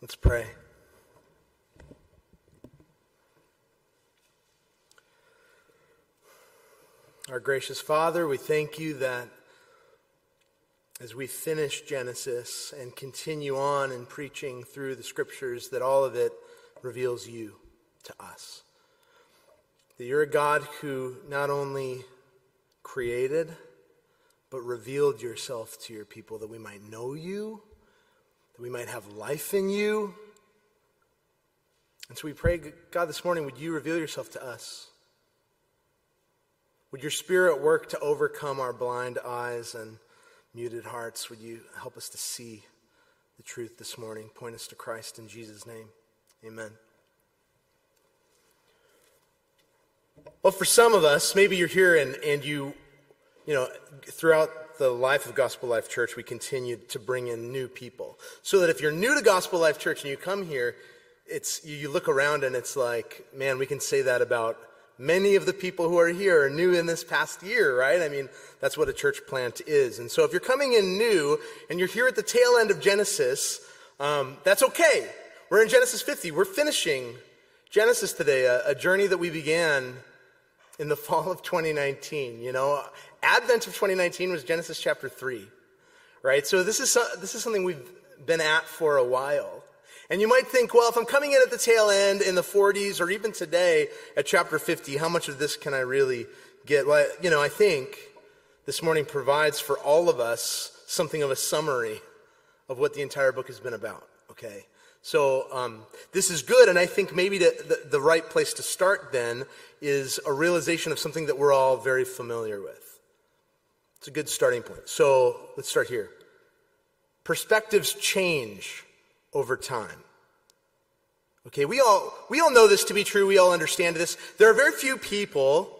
Let's pray. Our gracious Father, we thank you that as we finish Genesis and continue on in preaching through the scriptures, that all of it reveals you to us. That you're a God who not only created, but revealed yourself to your people that we might know you, that we might have life in you. And so we pray, God, this morning, would you reveal yourself to us? Would your spirit work to overcome our blind eyes and muted hearts? Would you help us to see the truth this morning? Point us to Christ in Jesus' name. Amen. Well, for some of us, maybe you're here and, and you, you know, throughout the life of Gospel Life Church, we continue to bring in new people. So that if you're new to Gospel Life Church and you come here, it's, you, look around and it's like, man, we can say that about Many of the people who are here are new in this past year, right? I mean, that's what a church plant is. And so if you're coming in new and you're here at the tail end of Genesis, um, that's okay. We're in Genesis 50. We're finishing Genesis today, a, a journey that we began in the fall of 2019. You know, Advent of 2019 was Genesis chapter 3, right? So this is, this is something we've been at for a while. And you might think, well, if I'm coming in at the tail end in the 40s or even today at chapter 50, how much of this can I really get? Well, you know, I think this morning provides for all of us something of a summary of what the entire book has been about, okay? So um, this is good, and I think maybe the, the, right place to start then is a realization of something that we're all very familiar with. It's a good starting point. So let's start here. Perspectives change over time. Okay, we all, we all know this to be true. We all understand this. There are very few people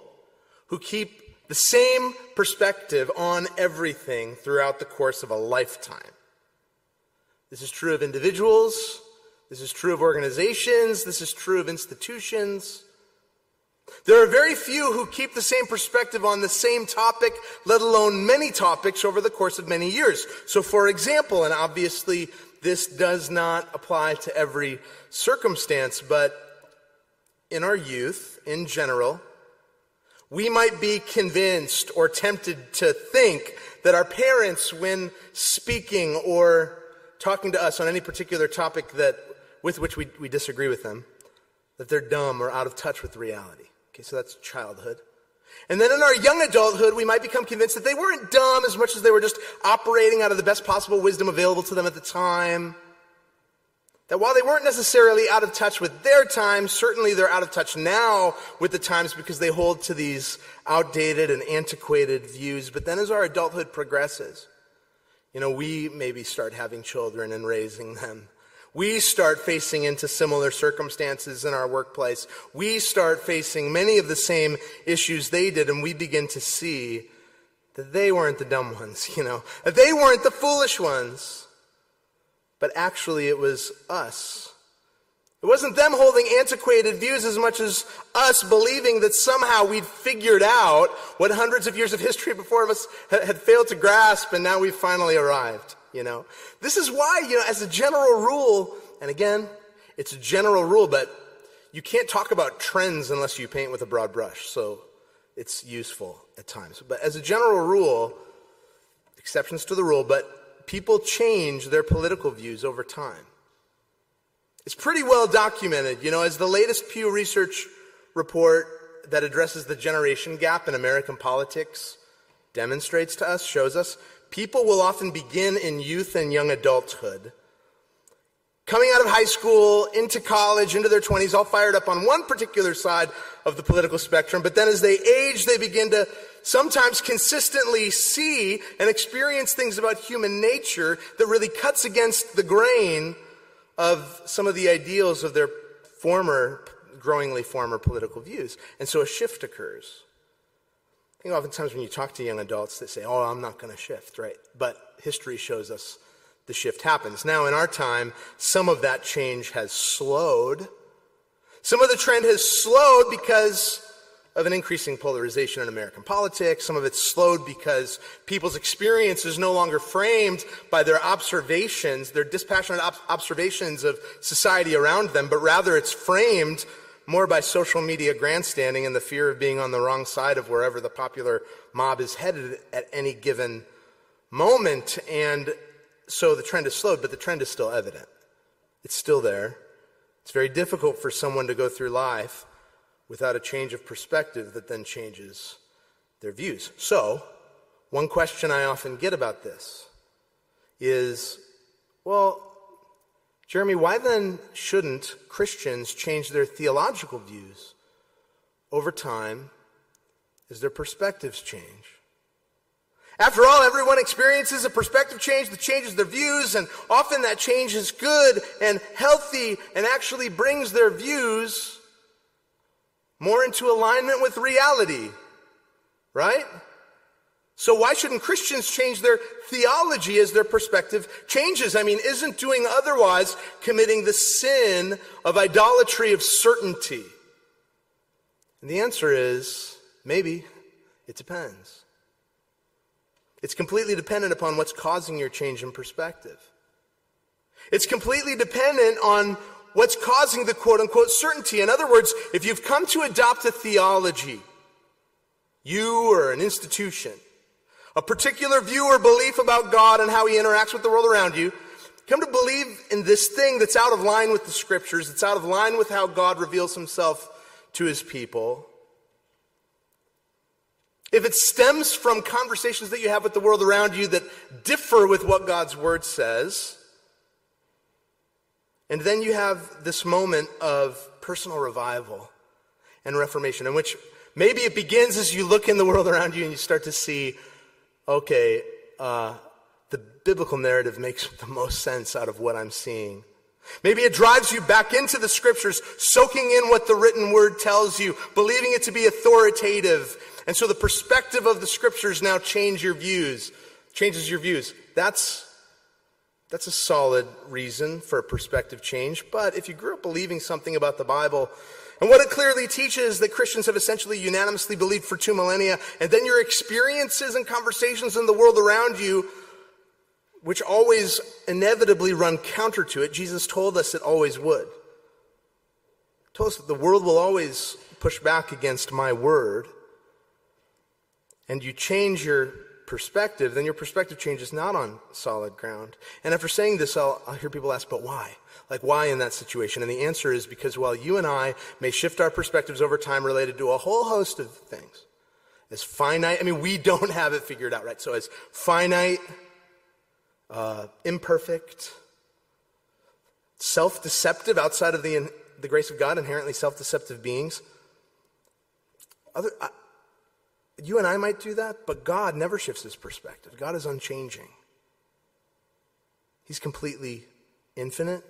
who keep the same perspective on everything throughout the course of a lifetime. This is true of individuals. This is true of organizations. This is true of institutions. There are very few who keep the same perspective on the same topic, let alone many topics over the course of many years. So, for example, and obviously this does not apply to every circumstance, but in our youth, in general, we might be convinced or tempted to think that our parents, when speaking or talking to us on any particular topic that, with which we, we disagree with them, that they're dumb or out of touch with reality. Okay, so that's childhood. And then in our young adulthood, we might become convinced that they weren't dumb as much as they were just operating out of the best possible wisdom available to them at the time. That while they weren't necessarily out of touch with their time, certainly they're out of touch now with the times because they hold to these outdated and antiquated views. But then as our adulthood progresses, you know, we maybe start having children and raising them we start facing into similar circumstances in our workplace. We start facing many of the same issues they did, and we begin to see that they weren't the dumb ones, you know, that they weren't the foolish ones, but actually it was us. It wasn't them holding antiquated views as much as us believing that somehow we'd figured out what hundreds of years of history before us had failed to grasp, and now we've finally arrived you know. This is why, you know, as a general rule, and again, it's a general rule, but you can't talk about trends unless you paint with a broad brush. So it's useful at times. But as a general rule, exceptions to the rule, but people change their political views over time. It's pretty well documented, you know, as the latest Pew Research report that addresses the generation gap in American politics demonstrates to us, shows us, people will often begin in youth and young adulthood. Coming out of high school, into college, into their 20s, all fired up on one particular side of the political spectrum. But then as they age, they begin to sometimes consistently see and experience things about human nature that really cuts against the grain of some of the ideals of their former, growingly former political views. And so a shift occurs. I think oftentimes when you talk to young adults, they say, Oh, I'm not going to shift, right? But history shows us the shift happens. Now, in our time, some of that change has slowed. Some of the trend has slowed because of an increasing polarization in American politics. Some of it's slowed because people's experience is no longer framed by their observations, their dispassionate ob- observations of society around them, but rather it's framed more by social media grandstanding and the fear of being on the wrong side of wherever the popular mob is headed at any given moment. And so the trend is slowed, but the trend is still evident. It's still there. It's very difficult for someone to go through life without a change of perspective that then changes their views. So, one question I often get about this is well, Jeremy, why then shouldn't Christians change their theological views over time as their perspectives change? After all, everyone experiences a perspective change that changes their views, and often that change is good and healthy and actually brings their views more into alignment with reality. Right? So why shouldn't Christians change their theology as their perspective changes? I mean, isn't doing otherwise committing the sin of idolatry of certainty? And the answer is maybe. It depends. It's completely dependent upon what's causing your change in perspective. It's completely dependent on what's causing the quote unquote certainty. In other words, if you've come to adopt a theology, you or an institution, a particular view or belief about God and how he interacts with the world around you, come to believe in this thing that's out of line with the scriptures, that's out of line with how God reveals himself to his people, if it stems from conversations that you have with the world around you that differ with what God's word says, and then you have this moment of personal revival and reformation, in which maybe it begins as you look in the world around you and you start to see, okay, uh, the biblical narrative makes the most sense out of what I'm seeing. Maybe it drives you back into the scriptures, soaking in what the written word tells you, believing it to be authoritative, and so the perspective of the scriptures now change your views, changes your views. That's that's a solid reason for a perspective change. But if you grew up believing something about the Bible, and what it clearly teaches that Christians have essentially unanimously believed for two millennia, and then your experiences and conversations in the world around you, which always inevitably run counter to it, Jesus told us it always would. He told us that the world will always push back against my word and you change your perspective, then your perspective changes not on solid ground. And after saying this, I'll, I'll, hear people ask, but why? Like, why in that situation? And the answer is because while you and I may shift our perspectives over time related to a whole host of things, as finite, I mean, we don't have it figured out, right? So, as finite, uh, imperfect, self deceptive outside of the, the grace of God, inherently self deceptive beings, other, you and I might do that, but God never shifts his perspective. God is unchanging. He's completely infinite,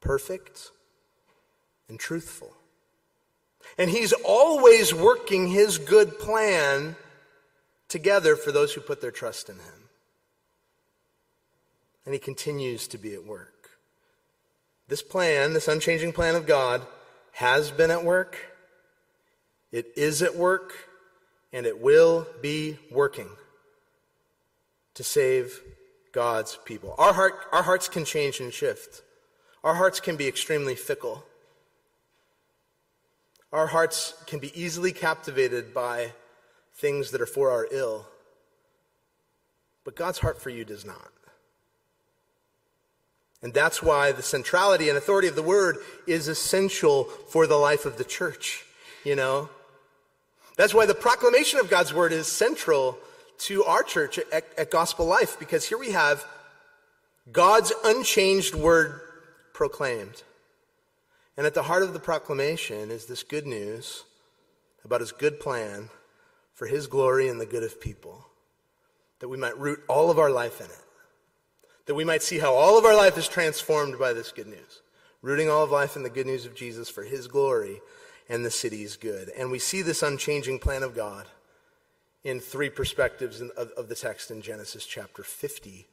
perfect, and truthful. And he's always working his good plan together for those who put their trust in him. And he continues to be at work. This plan, this unchanging plan of God, has been at work. It is at work and it will be working to save God's people. Our, heart, our hearts can change and shift. Our hearts can be extremely fickle. Our hearts can be easily captivated by things that are for our ill. But God's heart for you does not. And that's why the centrality and authority of the word is essential for the life of the church. You know, that's why the proclamation of God's word is central to our church at, at Gospel Life, because here we have God's unchanged word proclaimed. And at the heart of the proclamation is this good news about his good plan for his glory and the good of people. That we might root all of our life in it. That we might see how all of our life is transformed by this good news. Rooting all of life in the good news of Jesus for his glory and the city is good. And we see this unchanging plan of God in three perspectives of, of the text in Genesis chapter 50,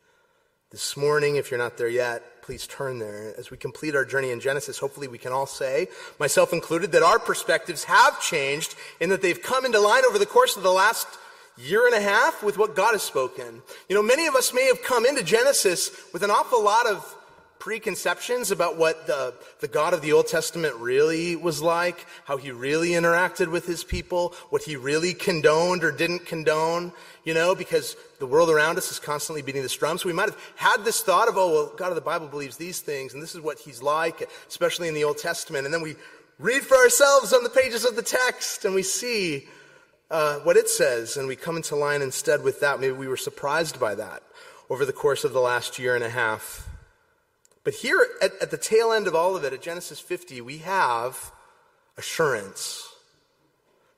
This morning, if you're not there yet, please turn there. As we complete our journey in Genesis, hopefully we can all say, myself included, that our perspectives have changed in that they've come into line over the course of the last year and a half with what God has spoken. You know, many of us may have come into Genesis with an awful lot of preconceptions about what the, the God of the Old Testament really was like, how he really interacted with his people, what he really condoned or didn't condone, you know, because the world around us is constantly beating this drum. So we might have had this thought of, oh, well, God of the Bible believes these things, and this is what he's like, especially in the Old Testament. And then we read for ourselves on the pages of the text, and we see uh, what it says, and we come into line instead with that. Maybe we were surprised by that over the course of the last year and a half. But here at, at the tail end of all of it, at Genesis 50, we have assurance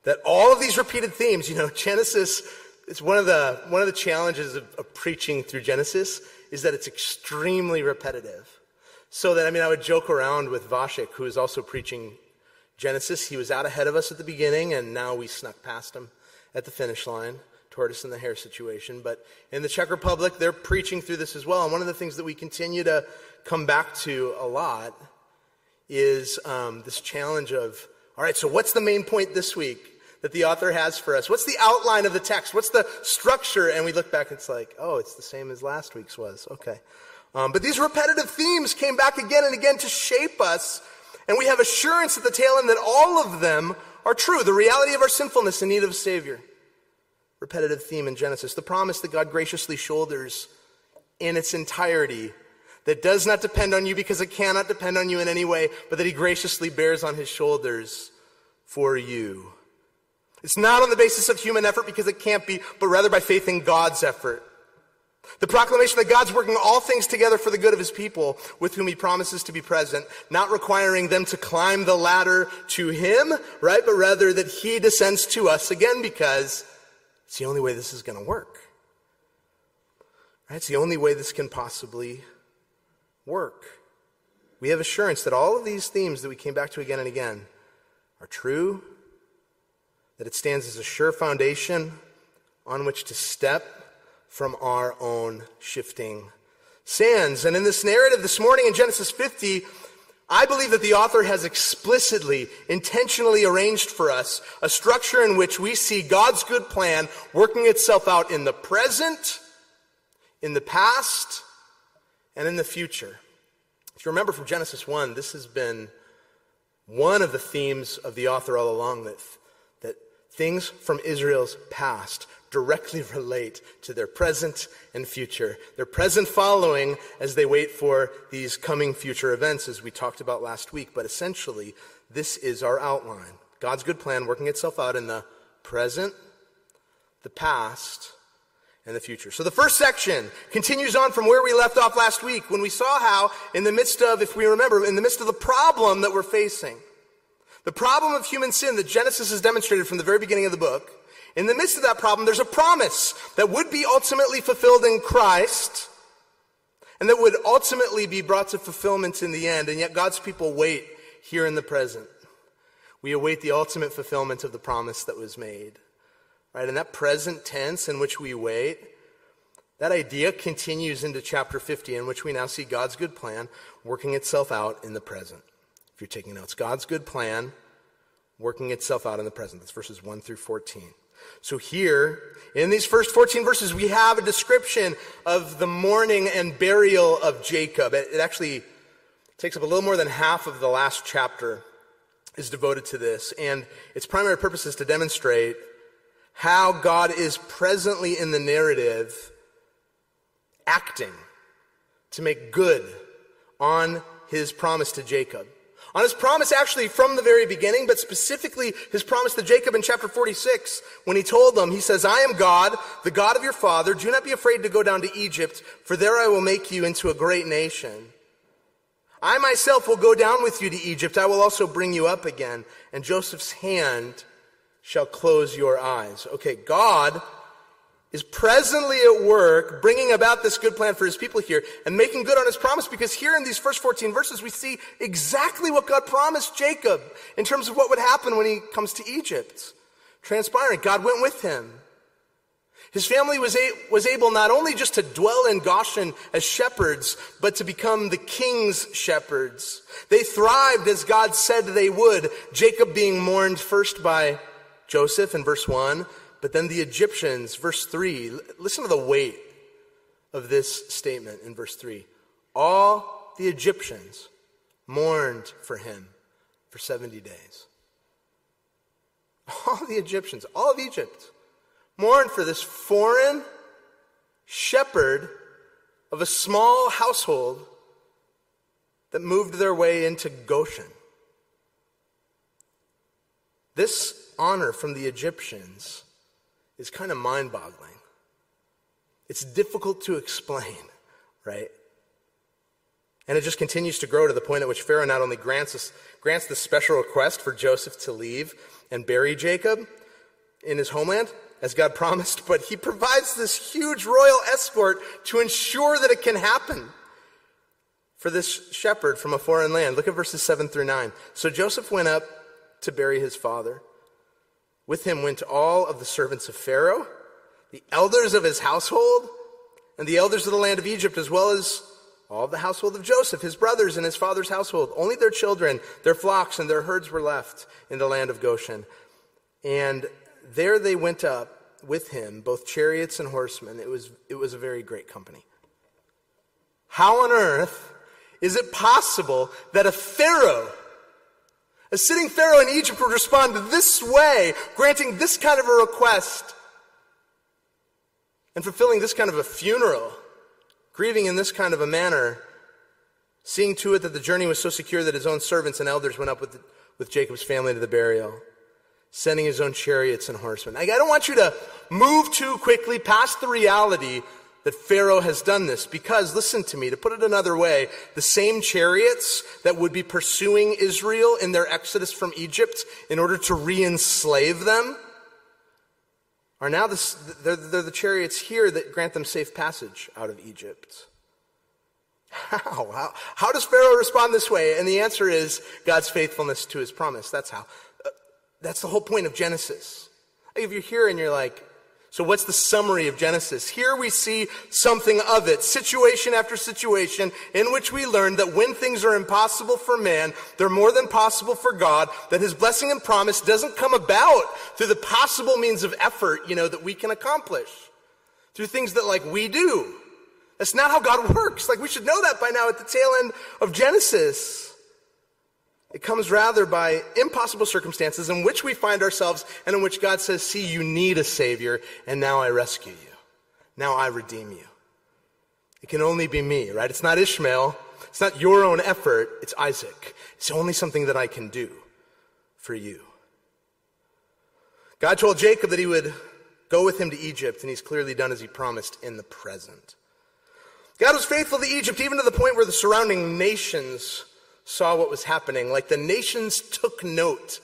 that all of these repeated themes, you know, Genesis, it's one of the, one of the challenges of, of preaching through Genesis is that it's extremely repetitive. So that, I mean, I would joke around with Vashik, who is also preaching Genesis. He was out ahead of us at the beginning, and now we snuck past him at the finish line tortoise and the hare situation. But in the Czech Republic, they're preaching through this as well. And one of the things that we continue to come back to a lot is um, this challenge of all right, so what's the main point this week that the author has for us? What's the outline of the text? What's the structure? And we look back, it's like, oh, it's the same as last week's was. Okay. Um, but these repetitive themes came back again and again to shape us. And we have assurance at the tail end that all of them are true. The reality of our sinfulness in need of a Savior. Repetitive theme in Genesis. The promise that God graciously shoulders in its entirety that does not depend on you because it cannot depend on you in any way, but that he graciously bears on his shoulders for you. It's not on the basis of human effort because it can't be, but rather by faith in God's effort. The proclamation that God's working all things together for the good of his people with whom he promises to be present, not requiring them to climb the ladder to him, right? But rather that he descends to us again because it's the only way this is going to work. Right? It's the only way this can possibly work. We have assurance that all of these themes that we came back to again and again are true, that it stands as a sure foundation on which to step from our own shifting sands. And in this narrative this morning in Genesis 50, I believe that the author has explicitly, intentionally arranged for us a structure in which we see God's good plan working itself out in the present, in the past, and in the future. If you remember from Genesis 1, this has been one of the themes of the author all along that, things from Israel's past directly relate to their present and future. Their present following as they wait for these coming future events, as we talked about last week. But essentially, this is our outline God's good plan working itself out in the present, the past, and the future. So the first section continues on from where we left off last week when we saw how, in the midst of, if we remember, in the midst of the problem that we're facing, the problem of human sin that Genesis has demonstrated from the very beginning of the book, in the midst of that problem, there's a promise that would be ultimately fulfilled in Christ and that would ultimately be brought to fulfillment in the end. And yet God's people wait here in the present. We await the ultimate fulfillment of the promise that was made. Right? And that present tense in which we wait, that idea continues into chapter 50, in which we now see God's good plan working itself out in the present. You're taking notes, God's good plan working itself out in the present. That's verses 1 through 14. So here, in these first 14 verses, we have a description of the mourning and burial of Jacob. It, it actually takes up a little more than half of the last chapter is devoted to this. And its primary purpose is to demonstrate how God is presently in the narrative acting to make good on his promise to Jacob. On his promise actually from the very beginning, but specifically his promise to Jacob in chapter 46, when he told them, he says, I am God, the God of your father. Do not be afraid to go down to Egypt, for there I will make you into a great nation. I myself will go down with you to Egypt. I will also bring you up again, and Joseph's hand shall close your eyes. Okay, God is presently at work bringing about this good plan for his people here and making good on his promise because here in these first 14 verses we see exactly what God promised Jacob in terms of what would happen when he comes to Egypt. Transpiring, God went with him. His family was, a, was able not only just to dwell in Goshen as shepherds, but to become the king's shepherds. They thrived as God said they would, Jacob being mourned first by Joseph in verse 1, but then the Egyptians, verse 3. Listen to the weight of this statement in verse 3. All the Egyptians mourned for him for 70 days. All the Egyptians, all of Egypt, mourned for this foreign shepherd of a small household that moved their way into Goshen. This honor from the Egyptians is kind of mind boggling. It's difficult to explain, right? And it just continues to grow to the point at which Pharaoh not only grants, us, grants the special request for Joseph to leave and bury Jacob in his homeland, as God promised, but he provides this huge royal escort to ensure that it can happen for this shepherd from a foreign land. Look at verses 7 through 9. So Joseph went up to bury his father. With him went all of the servants of Pharaoh, the elders of his household, and the elders of the land of Egypt, as well as all the household of Joseph, his brothers and his father's household. Only their children, their flocks, and their herds were left in the land of Goshen. And there they went up with him, both chariots and horsemen. It was, it was a very great company. How on earth is it possible that a Pharaoh, a sitting Pharaoh in Egypt, would respond this way, granting this kind of a request and fulfilling this kind of a funeral, grieving in this kind of a manner, seeing to it that the journey was so secure that his own servants and elders went up with, with Jacob's family to the burial? sending his own chariots and horsemen. I don't want you to move too quickly past the reality that Pharaoh has done this because, listen to me, to put it another way, the same chariots that would be pursuing Israel in their exodus from Egypt in order to re enslave them are now the, they're, they're the chariots here that grant them safe passage out of Egypt. How? how? How does Pharaoh respond this way? And the answer is God's faithfulness to his promise. That's how. Uh, that's the whole point of Genesis. If you're here and you're like, so what's the summary of Genesis? Here we see something of it, situation after situation, in which we learn that when things are impossible for man, they're more than possible for God, that his blessing and promise doesn't come about through the possible means of effort, you know, that we can accomplish. Through things that like we do. That's not how God works. Like we should know that by now at the tail end of Genesis. It comes rather by impossible circumstances in which we find ourselves and in which God says, See, you need a Savior, and now I rescue you. Now I redeem you. It can only be me, right? It's not Ishmael. It's not your own effort. It's Isaac. It's only something that I can do for you. God told Jacob that he would go with him to Egypt, and he's clearly done as he promised in the present. God was faithful to Egypt even to the point where the surrounding nations saw what was happening. Like the nations took note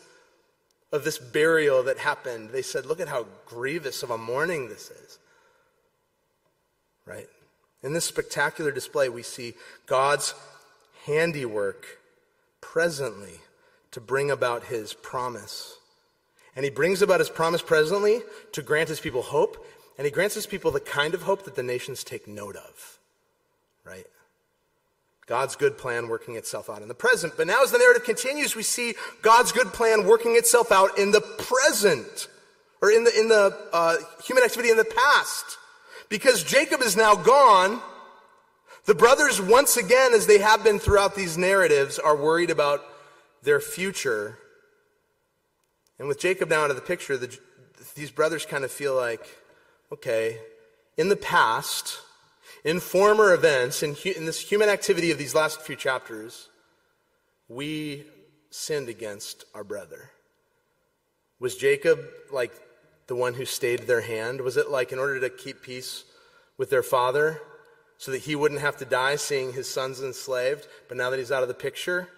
of this burial that happened. They said, Look at how grievous of a mourning this is. Right? In this spectacular display, we see God's handiwork presently to bring about his promise. And he brings about his promise presently to grant his people hope, and he grants his people the kind of hope that the nations take note of. Right? God's good plan working itself out in the present. But now, as the narrative continues, we see God's good plan working itself out in the present, or in the, in the uh, human activity in the past. Because Jacob is now gone, the brothers, once again, as they have been throughout these narratives, are worried about their future. And with Jacob now out of the picture, the, these brothers kind of feel like, okay, in the past, in former events, in, hu- in this human activity of these last few chapters, we sinned against our brother. Was Jacob like the one who stayed their hand? Was it like in order to keep peace with their father so that he wouldn't have to die seeing his sons enslaved? But now that he's out of the picture,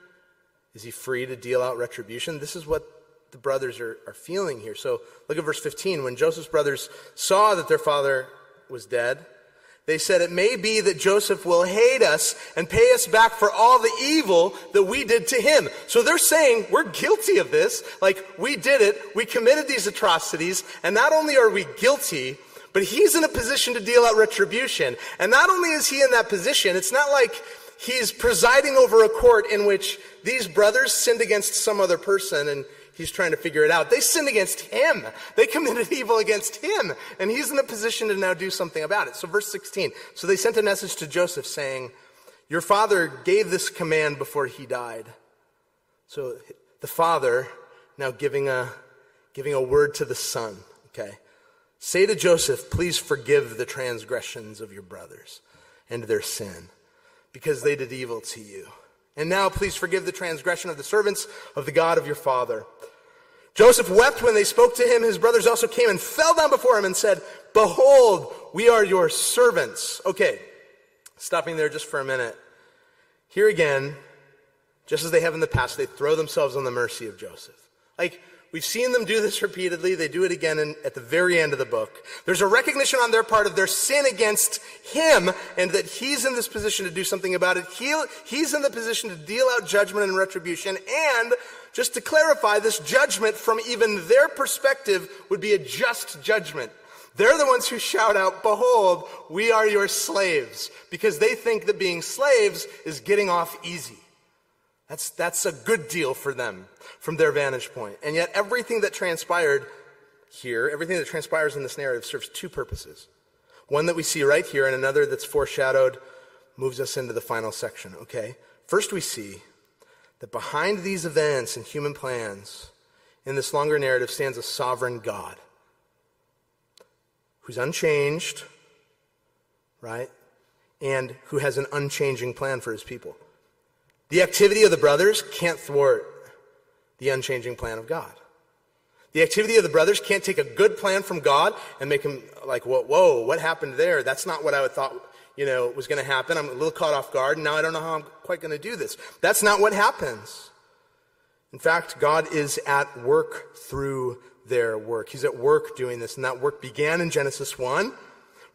is he free to deal out retribution? This is what the brothers are, are feeling here. So look at verse 15. When Joseph's brothers saw that their father was dead, they said, It may be that Joseph will hate us and pay us back for all the evil that we did to him. So they're saying, We're guilty of this. Like, we did it. We committed these atrocities. And not only are we guilty, but he's in a position to deal out retribution. And not only is he in that position, it's not like he's presiding over a court in which these brothers sinned against some other person and he's trying to figure it out. They sinned against him. They committed evil against him. And he's in a position to now do something about it. So, verse 16. So they sent a message to Joseph saying, Your father gave this command before he died. So the father now giving a, giving a word to the son. Okay. Say to Joseph, Please forgive the transgressions of your brothers and their sin, because they did evil to you. And now please forgive the transgression of the servants of the God of your father. Joseph wept when they spoke to him. His brothers also came and fell down before him and said, Behold, we are your servants. Okay, stopping there just for a minute. Here again, just as they have in the past, they throw themselves on the mercy of Joseph. Like, We've seen them do this repeatedly. They do it again in, at the very end of the book. There's a recognition on their part of their sin against him and that he's in this position to do something about it. He, he's in the position to deal out judgment and retribution. And just to clarify, this judgment from even their perspective would be a just judgment. They're the ones who shout out, Behold, we are your slaves, because they think that being slaves is getting off easy. That's, that's a good deal for them from their vantage point. And yet, everything that transpired here, everything that transpires in this narrative serves two purposes. One that we see right here, and another that's foreshadowed moves us into the final section, okay? First, we see that behind these events and human plans in this longer narrative stands a sovereign God who's unchanged, right? And who has an unchanging plan for his people. The activity of the brothers can't thwart the unchanging plan of God. The activity of the brothers can't take a good plan from God and make him like, whoa, whoa what happened there? That's not what I thought, you know, was going to happen. I'm a little caught off guard, and now I don't know how I'm quite going to do this. That's not what happens. In fact, God is at work through their work. He's at work doing this, and that work began in Genesis 1,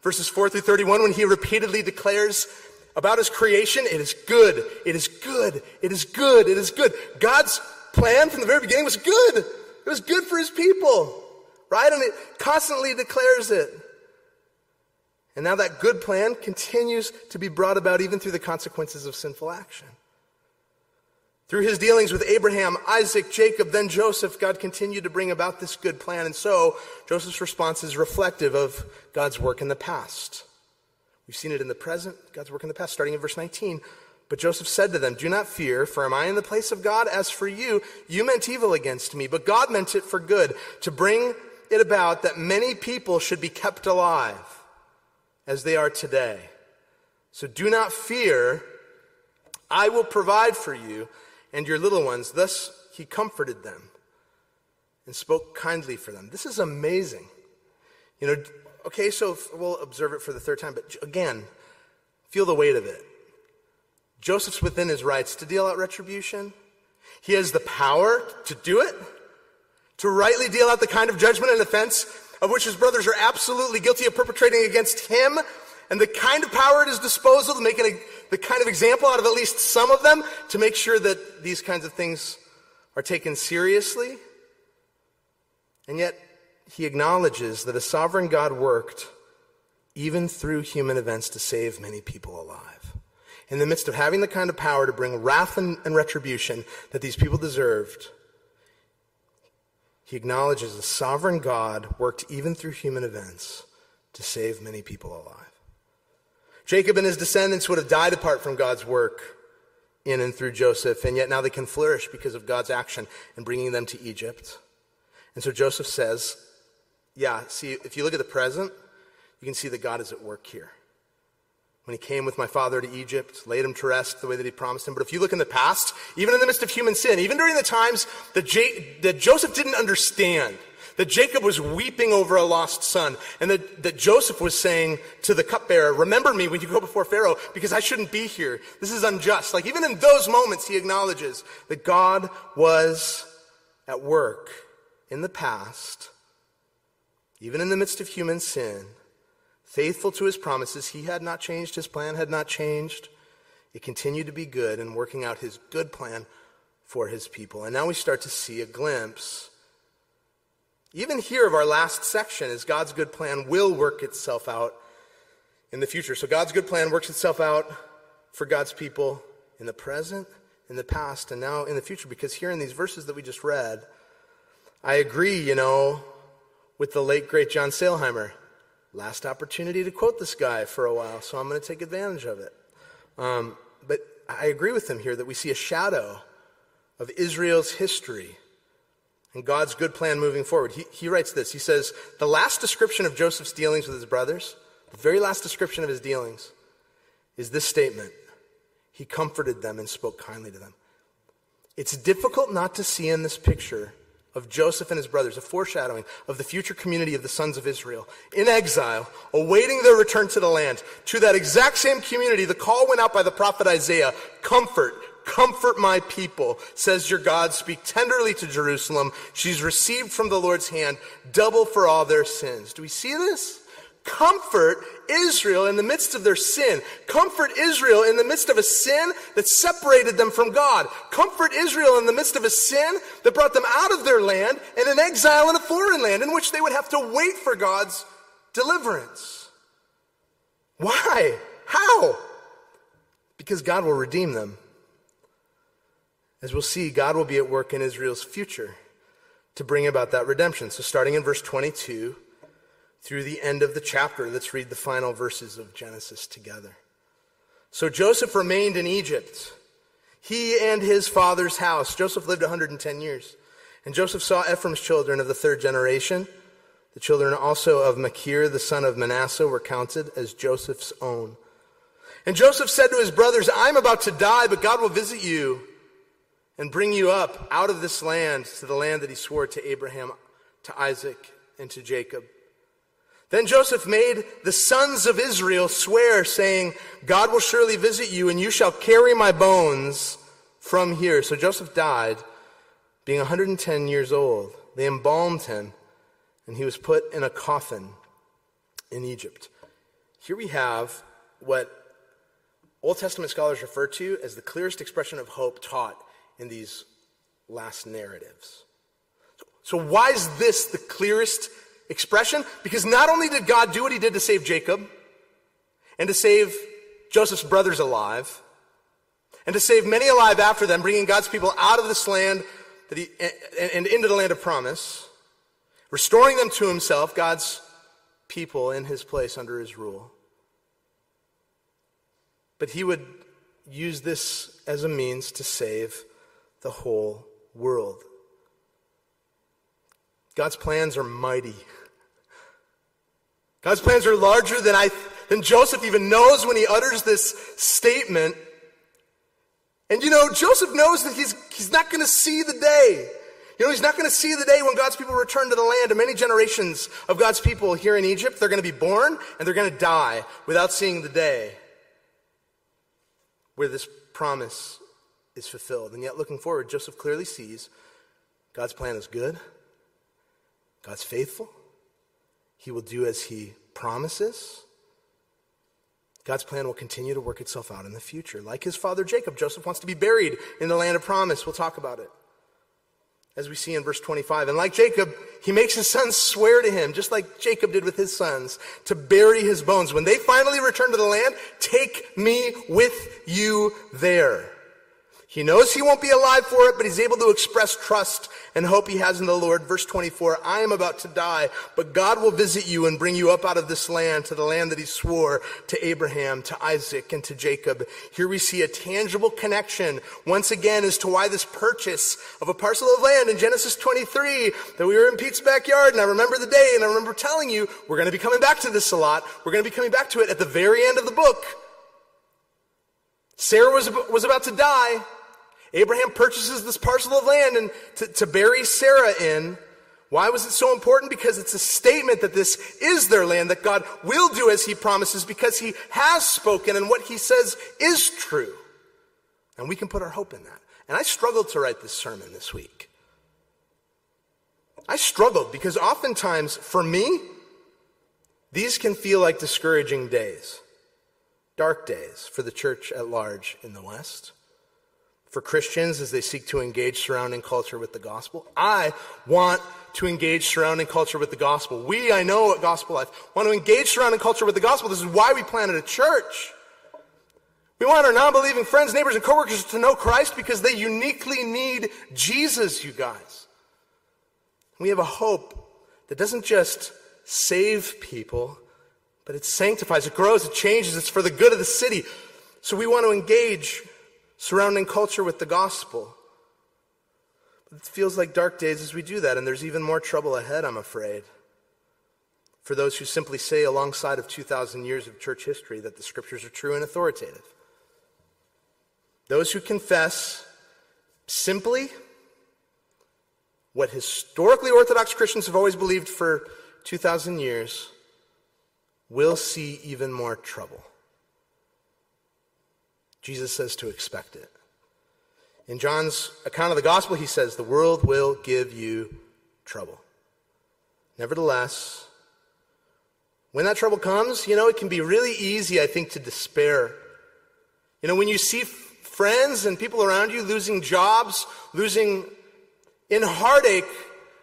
verses 4 through 31, when he repeatedly declares about his creation, it is good, it is good, it is good, it is good. God's plan from the very beginning was good. It was good for his people, right? And it constantly declares it. And now that good plan continues to be brought about even through the consequences of sinful action. Through his dealings with Abraham, Isaac, Jacob, then Joseph, God continued to bring about this good plan. And so Joseph's response is reflective of God's work in the past. We've seen it in the present, God's work in the past, starting in verse 19. But Joseph said to them, Do not fear, for am I in the place of God? As for you, you meant evil against me, but God meant it for good, to bring it about that many people should be kept alive as they are today. So do not fear, I will provide for you and your little ones. Thus he comforted them and spoke kindly for them. This is amazing. You know, okay, so we'll observe it for the third time, but again, feel the weight of it. Joseph's within his rights to deal out retribution. He has the power to do it, to rightly deal out the kind of judgment and offense of which his brothers are absolutely guilty of perpetrating against him, and the kind of power at his disposal to make it the kind of example out of at least some of them to make sure that these kinds of things are taken seriously. And yet, he acknowledges that a sovereign God worked even through human events to save many people alive. In the midst of having the kind of power to bring wrath and, and retribution that these people deserved, he acknowledges a sovereign God worked even through human events to save many people alive. Jacob and his descendants would have died apart from God's work in and through Joseph, and yet now they can flourish because of God's action in bringing them to Egypt. And so Joseph says, yeah, see, if you look at the present, you can see that God is at work here. When he came with my father to Egypt, laid him to rest the way that he promised him. But if you look in the past, even in the midst of human sin, even during the times that, J- that Joseph didn't understand, that Jacob was weeping over a lost son, and that, that Joseph was saying to the cupbearer, Remember me when you go before Pharaoh, because I shouldn't be here. This is unjust. Like, even in those moments, he acknowledges that God was at work in the past even in the midst of human sin, faithful to his promises. He had not changed, his plan had not changed. It continued to be good and working out his good plan for his people. And now we start to see a glimpse even here of our last section, is God's good plan will work itself out in the future. So God's good plan works itself out for God's people in the present, in the past, and now in the future. Because here in these verses that we just read, I agree, you know, with the late great John Sailhamer. Last opportunity to quote this guy for a while, so I'm going to take advantage of it. Um, but I agree with him here that we see a shadow of Israel's history and God's good plan moving forward. He, he writes this He says, The last description of Joseph's dealings with his brothers, the very last description of his dealings, is this statement He comforted them and spoke kindly to them. It's difficult not to see in this picture of Joseph and his brothers, a foreshadowing of the future community of the sons of Israel in exile, awaiting their return to the land. To that exact same community, the call went out by the prophet Isaiah Comfort, comfort my people, says your God. Speak tenderly to Jerusalem. She's received from the Lord's hand double for all their sins. Do we see this? Comfort Israel in the midst of their sin. Comfort Israel in the midst of a sin that separated them from God. Comfort Israel in the midst of a sin that brought them out of their land and an exile in a foreign land in which they would have to wait for God's deliverance. Why? How? Because God will redeem them. As we'll see, God will be at work in Israel's future to bring about that redemption. So, starting in verse 22, through the end of the chapter. Let's read the final verses of Genesis together. So Joseph remained in Egypt, he and his father's house. Joseph lived 110 years. And Joseph saw Ephraim's children of the third generation. The children also of Machir, the son of Manasseh, were counted as Joseph's own. And Joseph said to his brothers, I'm about to die, but God will visit you and bring you up out of this land to the land that he swore to Abraham, to Isaac, and to Jacob. Then Joseph made the sons of Israel swear, saying, God will surely visit you, and you shall carry my bones from here. So Joseph died, being 110 years old. They embalmed him, and he was put in a coffin in Egypt. Here we have what Old Testament scholars refer to as the clearest expression of hope taught in these last narratives. So, why is this the clearest expression because not only did God do what he did to save Jacob and to save Joseph's brothers alive and to save many alive after them, bringing God's people out of this land that he, and, and into the land of promise, restoring them to himself, God's people in his place under his rule. But he would use this as a means to save the whole world. God's plans are mighty. God's plans are larger than I than Joseph even knows when he utters this statement. And you know, Joseph knows that he's he's not going to see the day. You know, he's not going to see the day when God's people return to the land. And many generations of God's people here in Egypt, they're going to be born and they're going to die without seeing the day where this promise is fulfilled. And yet, looking forward, Joseph clearly sees God's plan is good. God's faithful. He will do as he promises. God's plan will continue to work itself out in the future. Like his father Jacob, Joseph wants to be buried in the land of promise. We'll talk about it. As we see in verse 25. And like Jacob, he makes his sons swear to him, just like Jacob did with his sons, to bury his bones. When they finally return to the land, take me with you there. He knows he won't be alive for it, but he's able to express trust and hope he has in the Lord. Verse 24, I am about to die, but God will visit you and bring you up out of this land to the land that he swore to Abraham, to Isaac, and to Jacob. Here we see a tangible connection once again as to why this purchase of a parcel of land in Genesis 23 that we were in Pete's backyard and I remember the day and I remember telling you we're going to be coming back to this a lot. We're going to be coming back to it at the very end of the book. Sarah was, was about to die. Abraham purchases this parcel of land and to, to bury Sarah in. Why was it so important? Because it's a statement that this is their land, that God will do as he promises because he has spoken and what he says is true. And we can put our hope in that. And I struggled to write this sermon this week. I struggled because oftentimes for me, these can feel like discouraging days, dark days for the church at large in the West. For Christians as they seek to engage surrounding culture with the gospel. I want to engage surrounding culture with the gospel. We, I know at Gospel Life, want to engage surrounding culture with the gospel. This is why we planted a church. We want our non believing friends, neighbors, and coworkers to know Christ because they uniquely need Jesus, you guys. We have a hope that doesn't just save people, but it sanctifies, it grows, it changes, it's for the good of the city. So we want to engage surrounding culture with the gospel. It feels like dark days as we do that, and there's even more trouble ahead, I'm afraid. For those who simply say, alongside of 2,000 years of church history, that the scriptures are true and authoritative. Those who confess simply what historically Orthodox Christians have always believed for 2,000 years will see even more trouble. Jesus says to expect it. In John's account of the gospel, he says, The world will give you trouble. Nevertheless, when that trouble comes, you know, it can be really easy, I think, to despair. You know, when you see f- friends and people around you losing jobs, losing in heartache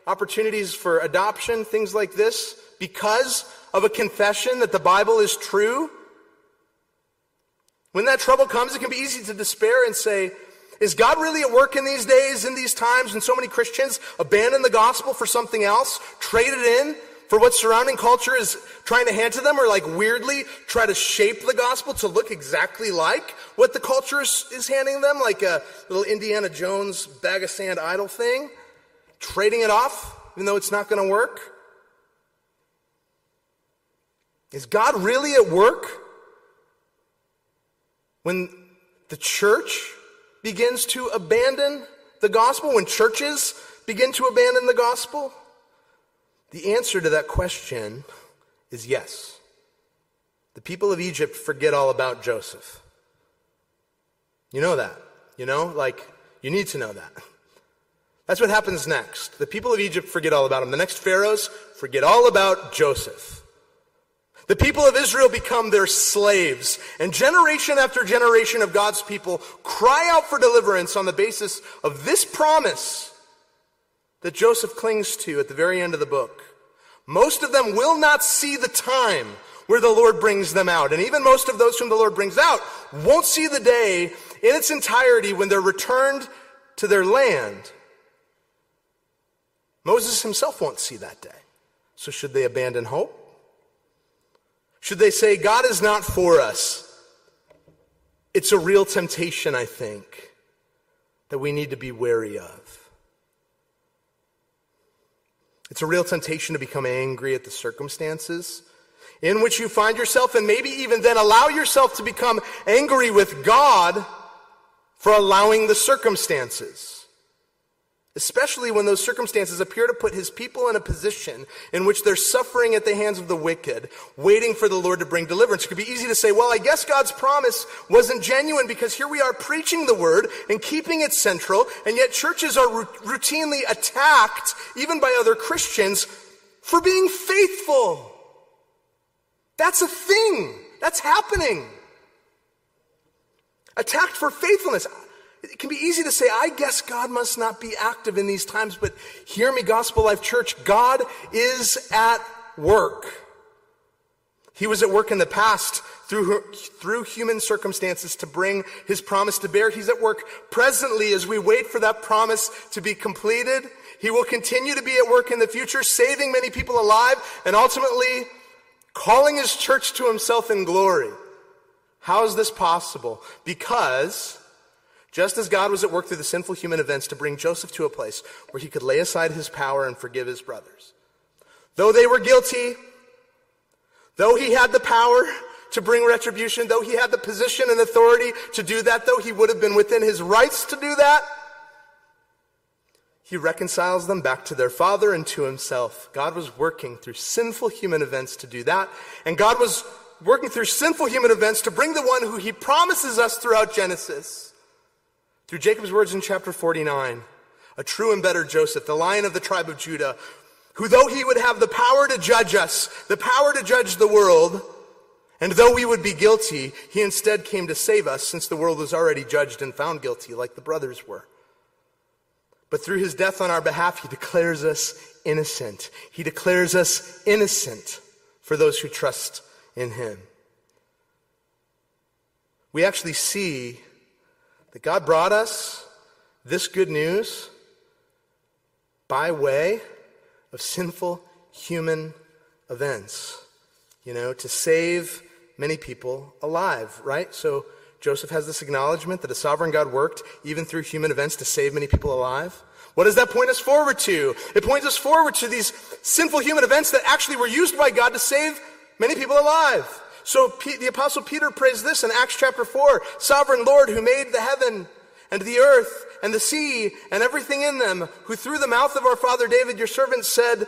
opportunities for adoption, things like this, because of a confession that the Bible is true, when that trouble comes, it can be easy to despair and say, is God really at work in these days, in these times, when so many Christians abandon the gospel for something else, trade it in for what surrounding culture is trying to hand to them, or like weirdly try to shape the gospel to look exactly like what the culture is, is handing them, like a little Indiana Jones bag of sand idol thing, trading it off, even though it's not going to work? Is God really at work when the church begins to abandon the gospel, when churches begin to abandon the gospel? The answer to that question is yes. The people of Egypt forget all about Joseph. You know that. You know, like, you need to know that. That's what happens next. The people of Egypt forget all about him. The next pharaohs forget all about Joseph. The people of Israel become their slaves, and generation after generation of God's people cry out for deliverance on the basis of this promise that Joseph clings to at the very end of the book. Most of them will not see the time where the Lord brings them out. And even most of those whom the Lord brings out won't see the day in its entirety when they're returned to their land. Moses himself won't see that day. So should they abandon hope? Should they say, God is not for us? It's a real temptation, I think, that we need to be wary of. It's a real temptation to become angry at the circumstances in which you find yourself, and maybe even then allow yourself to become angry with God for allowing the circumstances especially when those circumstances appear to put his people in a position in which they're suffering at the hands of the wicked, waiting for the Lord to bring deliverance. It could be easy to say, well, I guess God's promise wasn't genuine because here we are preaching the word and keeping it central, and yet churches are routinely attacked, even by other Christians, for being faithful. That's a thing. That's happening. Attacked for faithfulness. It can be easy to say, I guess God must not be active in these times, but hear me, Gospel Life Church, God is at work. He was at work in the past through, through human circumstances to bring his promise to bear. He's at work presently as we wait for that promise to be completed. He will continue to be at work in the future, saving many people alive and ultimately calling his church to himself in glory. How is this possible? Because just as God was at work through the sinful human events to bring Joseph to a place where he could lay aside his power and forgive his brothers. Though they were guilty, though he had the power to bring retribution, though he had the position and authority to do that, though he would have been within his rights to do that, he reconciles them back to their father and to himself. God was working through sinful human events to do that, and God was working through sinful human events to bring the one who he promises us throughout Genesis through Jacob's words in chapter 49, a true and better Joseph, the lion of the tribe of Judah, who though he would have the power to judge us, the power to judge the world, And though we would be guilty, he instead came to save us since the world was already judged and found guilty like the brothers were. But through his death on our behalf, he declares us innocent. He declares us innocent for those who trust in him. We actually see that God brought us this good news by way of sinful human events, you know, to save many people alive, right? So Joseph has this acknowledgement that a sovereign God worked even through human events to save many people alive. What does that point us forward to? It points us forward to these sinful human events that actually were used by God to save many people alive. So P- the apostle Peter prays this in Acts chapter 4, sovereign Lord who made the heaven and the earth and the sea and everything in them, who through the mouth of our father David, your servant said,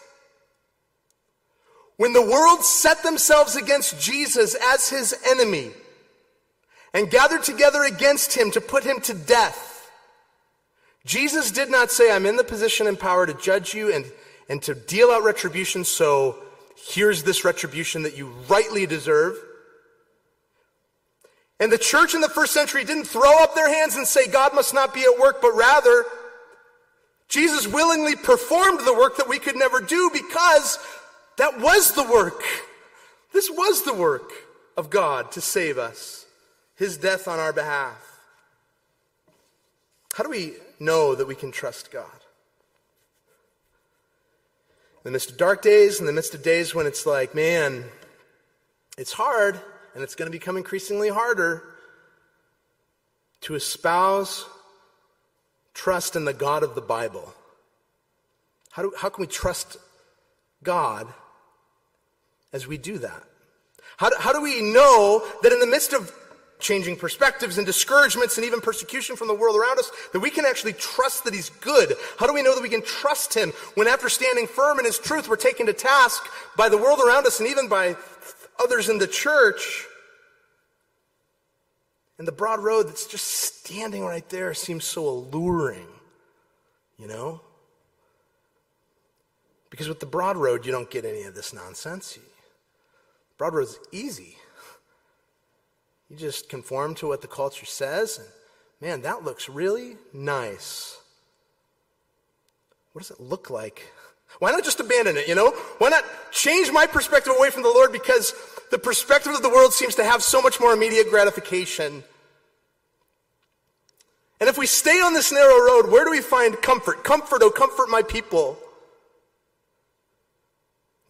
When the world set themselves against Jesus as his enemy and gathered together against him to put him to death, Jesus did not say, I'm in the position and power to judge you and, and to deal out retribution, so here's this retribution that you rightly deserve. And the church in the first century didn't throw up their hands and say, God must not be at work, but rather, Jesus willingly performed the work that we could never do because that was the work. This was the work of God to save us, His death on our behalf. How do we know that we can trust God? In the midst of dark days, in the midst of days when it's like, man, it's hard, and it's going to become increasingly harder to espouse trust in the God of the Bible. How, do, how can we trust God as we do that? How do, how do we know that in the midst of changing perspectives and discouragements and even persecution from the world around us, that we can actually trust that He's good? How do we know that we can trust Him when, after standing firm in His truth, we're taken to task by the world around us and even by others in the church? And the broad road that's just standing right there seems so alluring, you know? Because with the broad road, you don't get any of this nonsense. Broad road's easy. You just conform to what the culture says, and man, that looks really nice. What does it look like? Why not just abandon it, you know? Why not change my perspective away from the Lord because the perspective of the world seems to have so much more immediate gratification? And if we stay on this narrow road, where do we find comfort? Comfort, oh, comfort my people.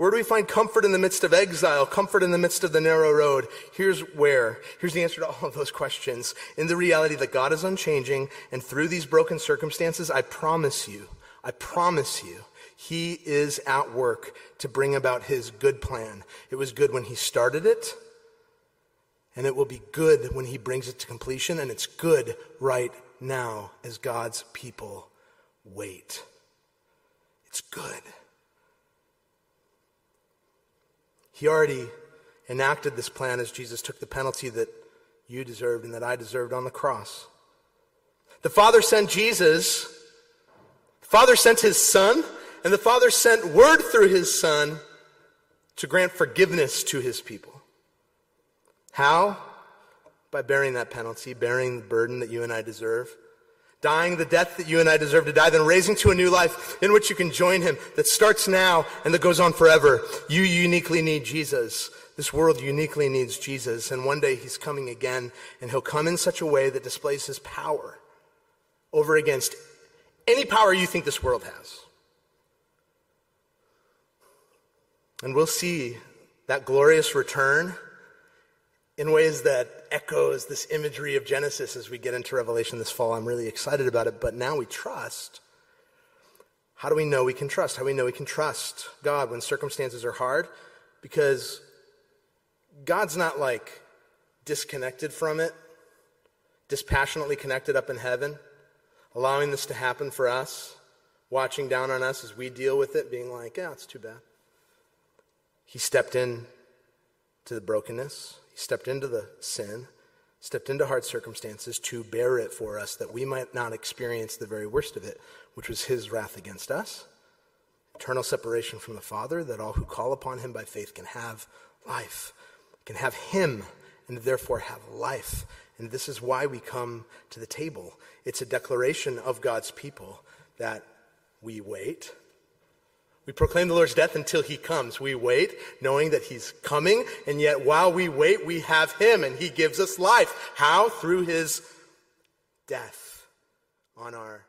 Where do we find comfort in the midst of exile, comfort in the midst of the narrow road? Here's where. Here's the answer to all of those questions. In the reality that God is unchanging, and through these broken circumstances, I promise you, I promise you, He is at work to bring about His good plan. It was good when He started it, and it will be good when He brings it to completion, and it's good right now as God's people wait. It's good. He already enacted this plan as Jesus took the penalty that you deserved and that I deserved on the cross. The Father sent Jesus, the Father sent His Son, and the Father sent word through His Son to grant forgiveness to His people. How? By bearing that penalty, bearing the burden that you and I deserve dying the death that you and I deserve to die, then raising to a new life in which you can join him that starts now and that goes on forever. You uniquely need Jesus. This world uniquely needs Jesus. And one day he's coming again, and he'll come in such a way that displays his power over against any power you think this world has. And we'll see that glorious return in ways that echoes this imagery of Genesis as we get into Revelation this fall. I'm really excited about it, but now we trust. How do we know we can trust? How do we know we can trust God when circumstances are hard? Because God's not like disconnected from it, dispassionately connected up in heaven, allowing this to happen for us, watching down on us as we deal with it, being like, yeah, it's too bad. He stepped in to the brokenness, he stepped into the sin, stepped into hard circumstances to bear it for us that we might not experience the very worst of it, which was his wrath against us, eternal separation from the Father, that all who call upon him by faith can have life, can have him, and therefore have life. And this is why we come to the table. It's a declaration of God's people that we wait. We proclaim the Lord's death until he comes. We wait, knowing that he's coming, and yet while we wait, we have him, and he gives us life. How? Through his death on our